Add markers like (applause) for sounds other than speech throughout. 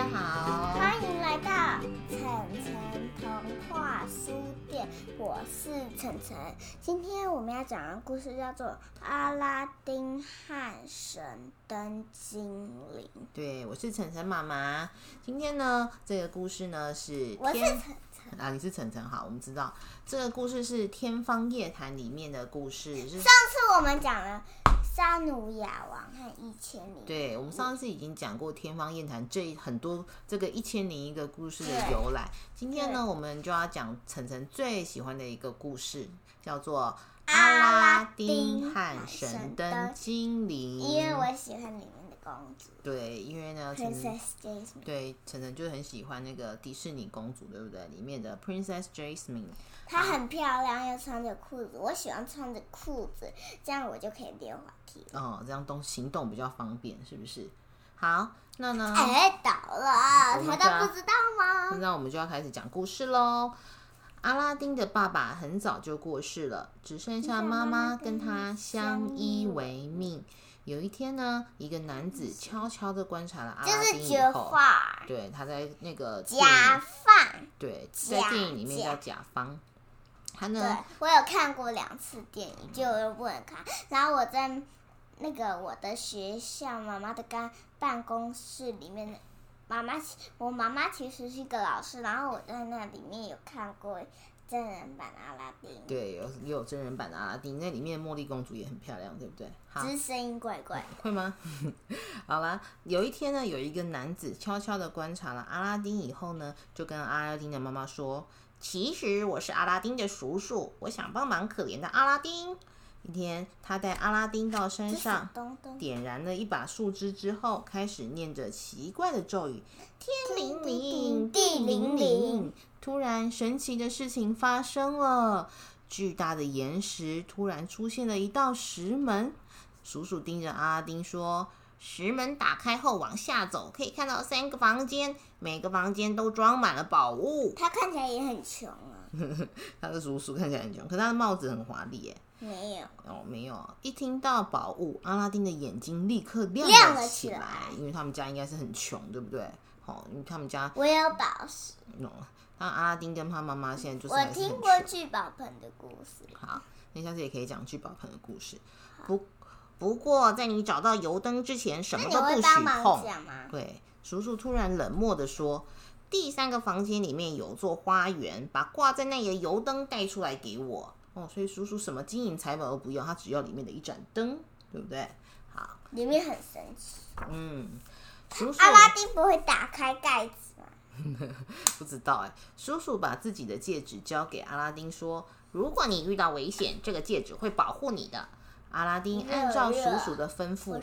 家好，欢迎来到晨晨童话书店，我是晨晨。今天我们要讲的故事叫做《阿拉丁和神灯精灵》。对，我是晨晨妈妈。今天呢，这个故事呢是我是天晨晨。啊，你是晨晨好，我们知道这个故事是《天方夜谭》里面的故事，是上次我们讲了沙努亚王和一千零，对，我们上次已经讲过《天方夜谭》这很多这个一千零一个故事的由来。今天呢，我们就要讲晨晨最喜欢的一个故事，叫做《阿拉拉丁丁和和神神灯灯精灵》。因为我喜欢里面的公主对，因为呢，对晨晨就是很喜欢那个迪士尼公主，对不对？里面的 Princess Jasmine。她很漂亮，又穿着裤子。我喜欢穿着裤子，这样我就可以溜滑哦，这样动行动比较方便，是不是？好，那呢？哎，倒了，他都不知道吗？那我们就要开始讲故事喽。阿拉丁的爸爸很早就过世了，只剩下妈妈跟他相依为命。有一天呢，一个男子悄悄的观察了阿拉丁以后，对，他在那个电假，发。对，在电影里面叫甲方。他呢，，我有看过两次电影，就又不能看。然后我在那个我的学校妈妈的干办公室里面，妈妈其我妈妈其实是一个老师，然后我在那里面有看过真人版阿拉丁，对，有也有真人版的阿拉丁，那里面的茉莉公主也很漂亮，对不对？好，只是声音怪怪。(laughs) 会吗？(laughs) 好啦，有一天呢，有一个男子悄悄的观察了阿拉丁以后呢，就跟阿拉丁的妈妈说：“其实我是阿拉丁的叔叔，我想帮忙可怜的阿拉丁。”一天，他带阿拉丁到山上，点燃了一把树枝之后，开始念着奇怪的咒语：“天灵灵，地灵灵。”突然，神奇的事情发生了，巨大的岩石突然出现了一道石门。叔叔盯着阿拉丁说：“石门打开后往下走，可以看到三个房间，每个房间都装满了宝物。他看起来也很穷啊，” (laughs) 他的叔叔看起来很穷，可他的帽子很华丽耶。没有。哦，没有。一听到宝物，阿拉丁的眼睛立刻亮了亮了起起来，因为他们家应该是很穷，对不对？好、因为他们家，我有宝石，哦，那阿拉丁跟他妈妈现在就是是很听过穷聚宝盆的故事。好，那下次也可以讲聚宝盆的故事。不不过，在你找到油灯之前，什么都不许碰。对，叔叔突然冷漠的说：“第三个房间里面有座花园，把挂在那里的油灯带出来给我。”哦，所以叔叔什么金银财宝都不要，他只要里面的一盏灯，对不对？好，里面很神奇。嗯，叔叔阿拉丁不会打开盖子吗？(laughs) 不知道哎。叔叔把自己的戒指交给阿拉丁，说：“如果你遇到危险，这个戒指会保护你的。”阿拉丁按照叔叔的吩咐。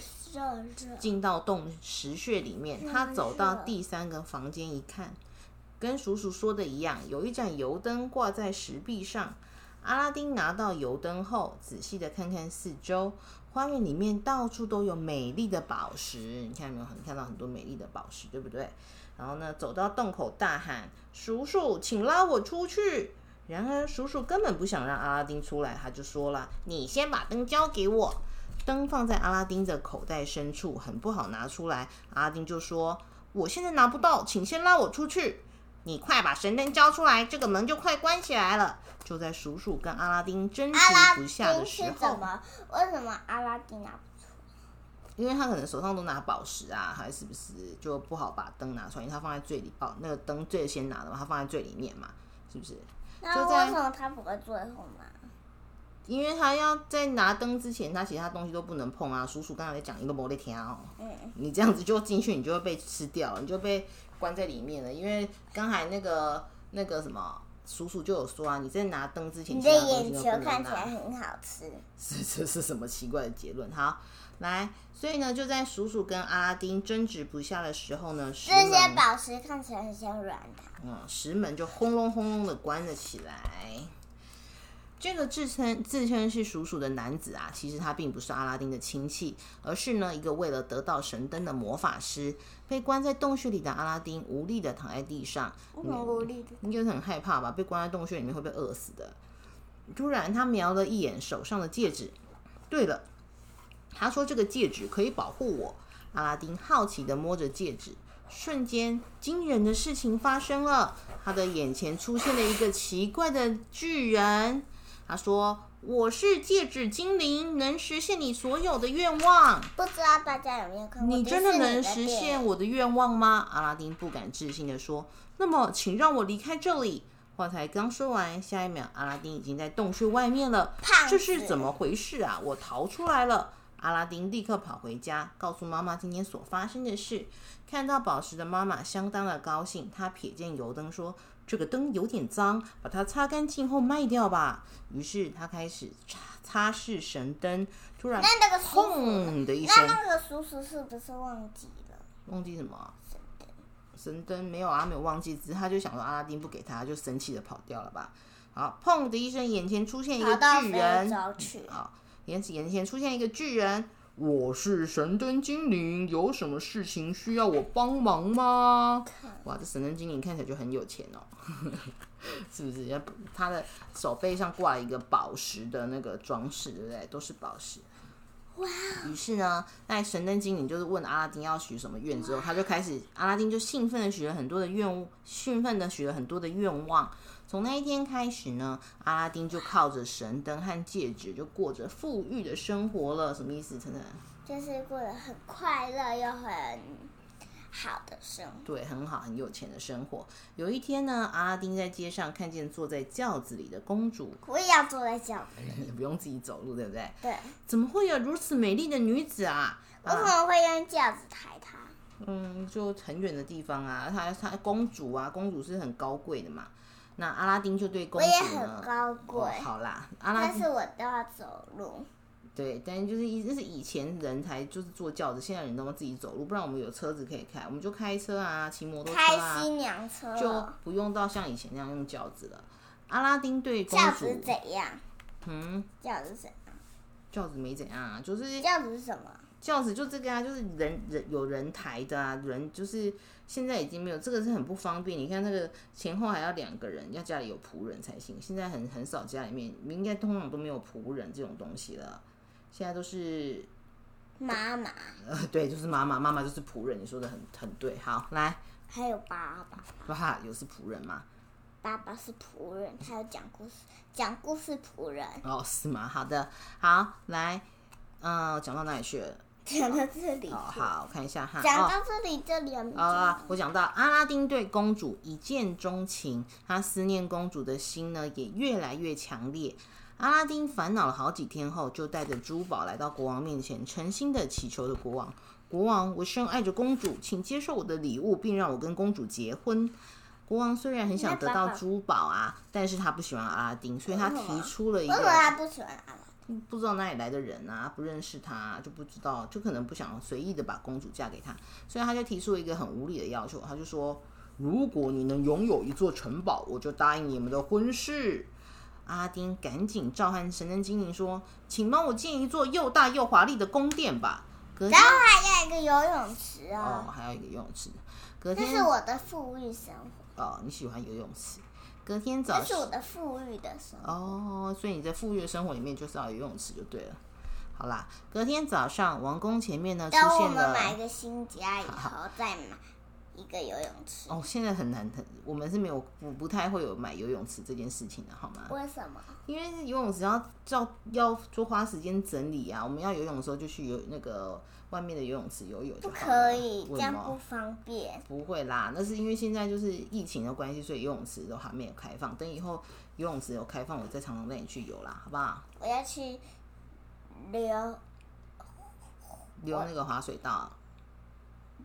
进到洞石穴里面。他走到第三个房间一看，跟叔叔说的一样，有一盏油灯挂在石壁上。阿拉丁拿到油灯后，仔细的看看四周，花园里面到处都有美丽的宝石。你看有没有很看到很多美丽的宝石，对不对？然后呢，走到洞口大喊：“叔叔，请拉我出去！”然而，叔叔根本不想让阿拉丁出来，他就说了：“你先把灯交给我。”灯放在阿拉丁的口袋深处，很不好拿出来。阿拉丁就说：“我现在拿不到，请先拉我出去。”你快把神灯交出来，这个门就快关起来了。就在鼠鼠跟阿拉丁争执不下的时候，是怎么？为什么阿拉丁拿不出？因为他可能手上都拿宝石啊，还是不是就不好把灯拿出来？因为他放在最里，宝那个灯最先拿的嘛，他放在最里面嘛，是不是？那就为什么他不会最后拿？因为他要在拿灯之前，他其他东西都不能碰啊。叔叔刚才在讲，你都没在听哦。嗯，你这样子就进去，你就会被吃掉了，你就被关在里面了。因为刚才那个那个什么叔叔就有说啊，你在拿灯之前，你的眼球看起来很好吃。是这是什么奇怪的结论？好，来，所以呢，就在叔叔跟阿拉丁争执不下的时候呢，石这些门宝石看起来很像软糖。嗯，石门就轰隆轰隆的关了起来。这个自称自称是鼠鼠的男子啊，其实他并不是阿拉丁的亲戚，而是呢一个为了得到神灯的魔法师。被关在洞穴里的阿拉丁无力的躺在地上，很无力的。应该是很害怕吧？被关在洞穴里面会被饿死的。突然，他瞄了一眼手上的戒指。对了，他说这个戒指可以保护我。阿拉丁好奇的摸着戒指，瞬间，惊人的事情发生了，他的眼前出现了一个奇怪的巨人。他说：“我是戒指精灵，能实现你所有的愿望。”不知道大家有没有看过？你真的能实现我的愿望吗？阿拉丁不敢置信的说：“那么，请让我离开这里。”话才刚说完，下一秒，阿拉丁已经在洞穴外面了。这是怎么回事啊？我逃出来了！阿拉丁立刻跑回家，告诉妈妈今天所发生的事。看到宝石的妈妈相当的高兴，她瞥见油灯说：“这个灯有点脏，把它擦干净后卖掉吧。”于是她开始擦擦拭神灯。突然，那那个砰的一声，那那个叔叔是不是忘记了？忘记什么？神灯没有啊，没有忘记，只是他就想说阿拉丁不给他，就生气的跑掉了吧。好，砰的一声，眼前出现一个巨人。好，眼眼前出现一个巨人。我是神灯精灵，有什么事情需要我帮忙吗？哇，这神灯精灵看起来就很有钱哦，(laughs) 是不是？他的手背上挂了一个宝石的那个装饰，对不对？都是宝石。哇于是呢，在神灯精灵就是问阿拉丁要许什么愿之后，他就开始，阿拉丁就兴奋的许了很多的愿，兴奋的许了很多的愿望。从那一天开始呢，阿拉丁就靠着神灯和戒指，就过着富裕的生活了。什么意思，晨晨？就是过得很快乐又很。好的生活，对，很好，很有钱的生活。有一天呢，阿拉丁在街上看见坐在轿子里的公主，我也要坐在轿子里，(laughs) 不用自己走路，对不对？对。怎么会有如此美丽的女子啊？为什么会用轿子抬她？嗯，就很远的地方啊，她她公主啊，公主是很高贵的嘛。那阿拉丁就对公主，我也很高贵。好啦，阿拉丁，但是我都要走路。对，但就是一，那是以前人才就是坐轿子，现在人都要自己走路，不然我们有车子可以开，我们就开车啊，骑摩托车啊，开新娘车，就不用到像以前那样用轿子了。阿拉丁对公主怎样？嗯，轿子怎样？轿子没怎样啊，就是轿子是什么？轿子就这个啊，就是人人有人抬的啊，人就是现在已经没有这个是很不方便。你看那个前后还要两个人，要家里有仆人才行。现在很很少家里面应该通常都没有仆人这种东西了。现在都是妈妈，呃，(laughs) 对，就是妈妈，妈妈就是仆人。你说的很很对，好，来，还有爸爸，爸爸有是仆人吗？爸爸是仆人，他有讲故事，讲故事仆人。哦，是吗？好的，好，来，嗯，讲到哪里去了？讲到这里。好好，看一下哈。讲到这里，这里啊，我讲到阿拉丁对公主一见钟情，他思念公主的心呢，也越来越强烈。阿拉丁烦恼了好几天后，就带着珠宝来到国王面前，诚心的祈求的国王：“国王，我深爱着公主，请接受我的礼物，并让我跟公主结婚。”国王虽然很想得到珠宝啊，但是他不喜欢阿拉丁，所以他提出了一个。为什么他不喜欢阿拉丁？不知道哪里来的人啊，不认识他，就不知道，就可能不想随意的把公主嫁给他，所以他就提出了一个很无理的要求，他就说：“如果你能拥有一座城堡，我就答应你们的婚事。”阿丁赶紧召唤神灯精灵说：“请帮我建一座又大又华丽的宫殿吧。”然后还要一个游泳池哦，还要一个游泳池。隔天这是我的富裕生活哦，你喜欢游泳池。隔天早这是我的富裕的生活哦，所以你在富裕的生活里面就是要游泳池就对了。好啦，隔天早上王宫前面呢出现了。我们买一个新家以后 (laughs) 再买。一个游泳池哦，现在很难很，我们是没有不不太会有买游泳池这件事情的，好吗？为什么？因为游泳池要照要多花时间整理啊。我们要游泳的时候就去游那个外面的游泳池游泳就好。不可以，这样不方便。不会啦，那是因为现在就是疫情的关系，所以游泳池都还没有开放。等以后游泳池有开放，我再常常带你去游啦，好不好？我要去溜溜那个滑水道。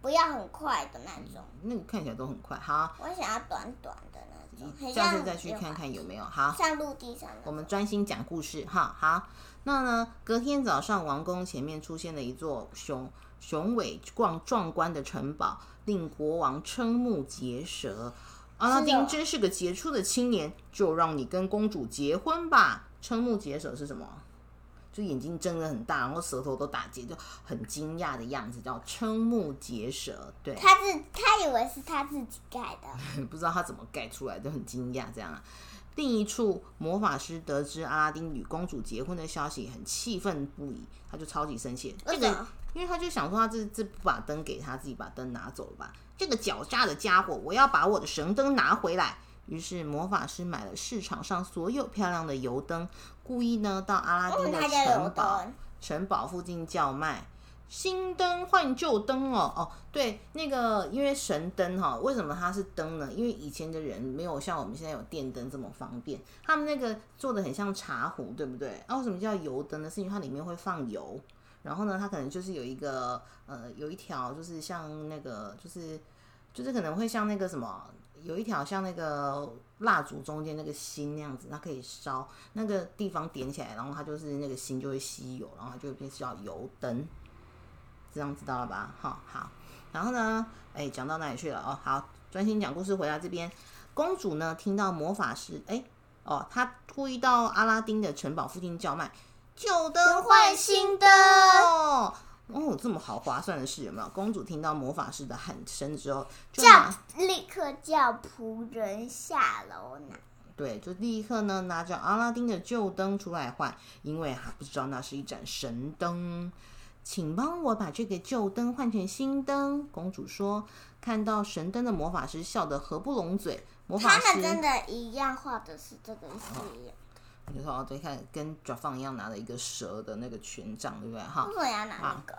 不要很快的那种，那个看起来都很快。好，我想要短短的那种。下次再去看看有没有。好，像陆地上。我们专心讲故事哈。好，那呢？隔天早上，王宫前面出现了一座雄雄伟壮壮观的城堡，令国王瞠目结舌。阿拉丁真是个杰出的青年，就让你跟公主结婚吧。瞠目结舌是什么？就眼睛睁得很大，然后舌头都打结，就很惊讶的样子，叫瞠目结舌。对，他是他以为是他自己盖的，(laughs) 不知道他怎么盖出来，就很惊讶这样啊。另一处魔法师得知阿拉丁与公主结婚的消息，很气愤不已，他就超级生气。这个因为他就想说他这这不把灯给他，自己把灯拿走了吧？这个狡诈的家伙，我要把我的神灯拿回来。于是魔法师买了市场上所有漂亮的油灯，故意呢到阿拉丁的城堡城堡附近叫卖。新灯换旧灯哦哦，对，那个因为神灯哈，为什么它是灯呢？因为以前的人没有像我们现在有电灯这么方便，他们那个做的很像茶壶，对不对？啊，为什么叫油灯呢？是因为它里面会放油，然后呢，它可能就是有一个呃，有一条就是像那个就是就是可能会像那个什么，有一条像那个蜡烛中间那个芯那样子，它可以烧那个地方点起来，然后它就是那个芯就会吸油，然后就会变成叫油灯。这样知道了吧？好好，然后呢？哎，讲到哪里去了？哦，好，专心讲故事。回到这边，公主呢，听到魔法师，哎，哦，她故意到阿拉丁的城堡附近叫卖，旧灯换新灯。哦，这么好划算的事有没有？公主听到魔法师的喊声之后，叫立刻叫仆人下楼拿。对，就立刻呢拿着阿拉丁的旧灯出来换，因为还不知道那是一盏神灯。请帮我把这个旧灯换成新灯。公主说：“看到神灯的魔法师笑得合不拢嘴。”魔法师他们真的一样画的是这个是一样。你说哦，对，看跟爪放一样，拿了一个蛇的那个权杖，对不对？哈，为什么要拿那个？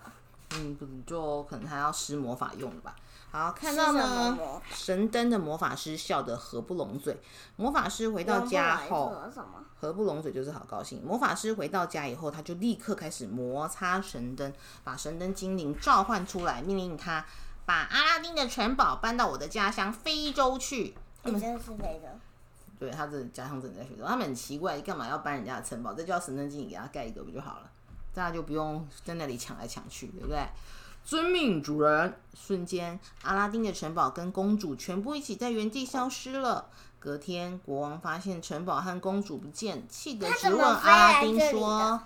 嗯，就可能他要施魔法用的吧。好，看到呢，神灯的魔法师笑得合不拢嘴。魔法师回到家后，合不拢嘴就是好高兴。魔法师回到家以后，他就立刻开始摩擦神灯，把神灯精灵召唤出来，命令他把阿拉丁的城堡搬到我的家乡非洲去。你们真的是非洲？对，他的家乡正在非洲。他们很奇怪，干嘛要搬人家的城堡？这叫神灯精灵给他盖一个不就好了？大家就不用在那里抢来抢去，对不对？遵命，主人！瞬间，阿拉丁的城堡跟公主全部一起在原地消失了。隔天，国王发现城堡和公主不见，气得直问阿拉丁说：“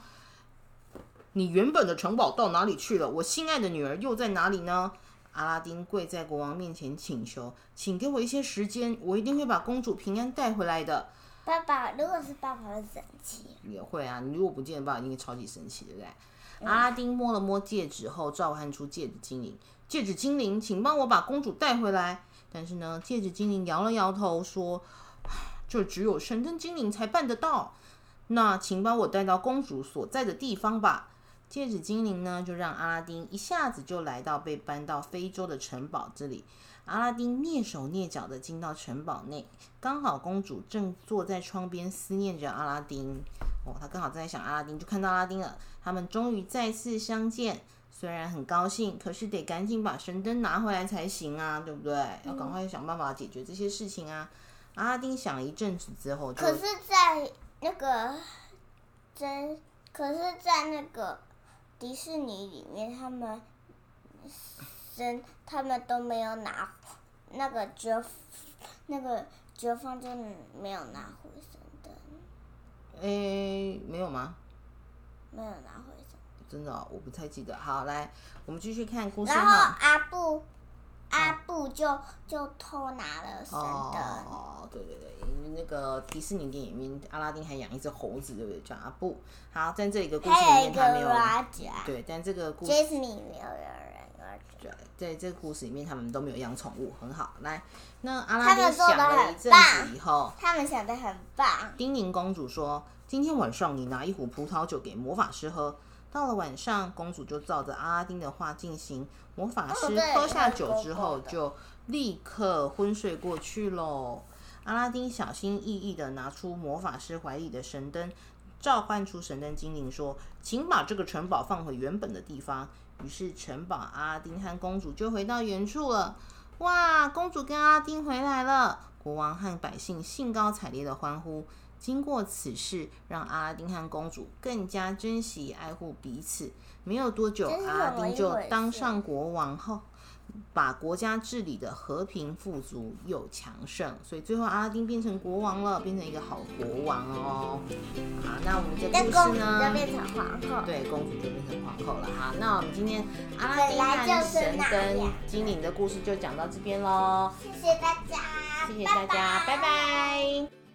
你原本的城堡到哪里去了？我心爱的女儿又在哪里呢？”阿拉丁跪在国王面前请求：“请给我一些时间，我一定会把公主平安带回来的。”爸爸，如果是爸爸会生气。也会啊，你如果不见，爸爸一定会超级生气，对不对？阿拉丁摸了摸戒指后，召唤出戒指精灵。戒指精灵，请帮我把公主带回来。但是呢，戒指精灵摇了摇头，说：“这只有神灯精灵才办得到。”那请把我带到公主所在的地方吧。戒指精灵呢，就让阿拉丁一下子就来到被搬到非洲的城堡这里。阿拉丁蹑手蹑脚的进到城堡内，刚好公主正坐在窗边思念着阿拉丁。哦，她刚好在想阿拉丁，就看到阿拉丁了。他们终于再次相见，虽然很高兴，可是得赶紧把神灯拿回来才行啊，对不对？要赶快想办法解决这些事情啊。阿拉丁想了一阵子之后，可是，在那个真，可是，在那个迪士尼里面，他们生他们都没有拿那个绝那个绝方就没有拿回神灯。诶，没有吗？没有拿回神真的，我不太记得。好，来，我们继续看故事。然后阿布，阿布就就偷拿了神灯。哦，对对对，因为那个迪士尼电影里面，阿拉丁还养一只猴子，对不对？叫阿布。好，在这一个故事里面他没有。对，但这个故事。迪士尼没有人。对，在这个故事里面，他们都没有养宠物，很好。来，那阿拉丁想了一阵子以后，他们想的很棒。叮咛公主说：“今天晚上你拿一壶葡萄酒给魔法师喝。”到了晚上，公主就照着阿拉丁的话进行。魔法师喝下酒之后，就立刻昏睡过去喽。阿拉丁小心翼翼的拿出魔法师怀里的神灯，召唤出神灯精灵说：“请把这个城堡放回原本的地方。”于是，城堡阿拉丁和公主就回到原处了。哇，公主跟阿拉丁回来了！国王和百姓兴高采烈的欢呼。经过此事，让阿拉丁和公主更加珍惜爱护彼此。没有多久，阿拉丁就当上国王后。把国家治理的和平富足又强盛，所以最后阿拉丁变成国王了，变成一个好国王哦。好，那我们这故事呢？就变成皇后。对，公主就变成皇后了。好，那我们今天阿拉丁和神灯精灵的故事就讲到这边喽。谢谢大家，谢谢大家，拜拜。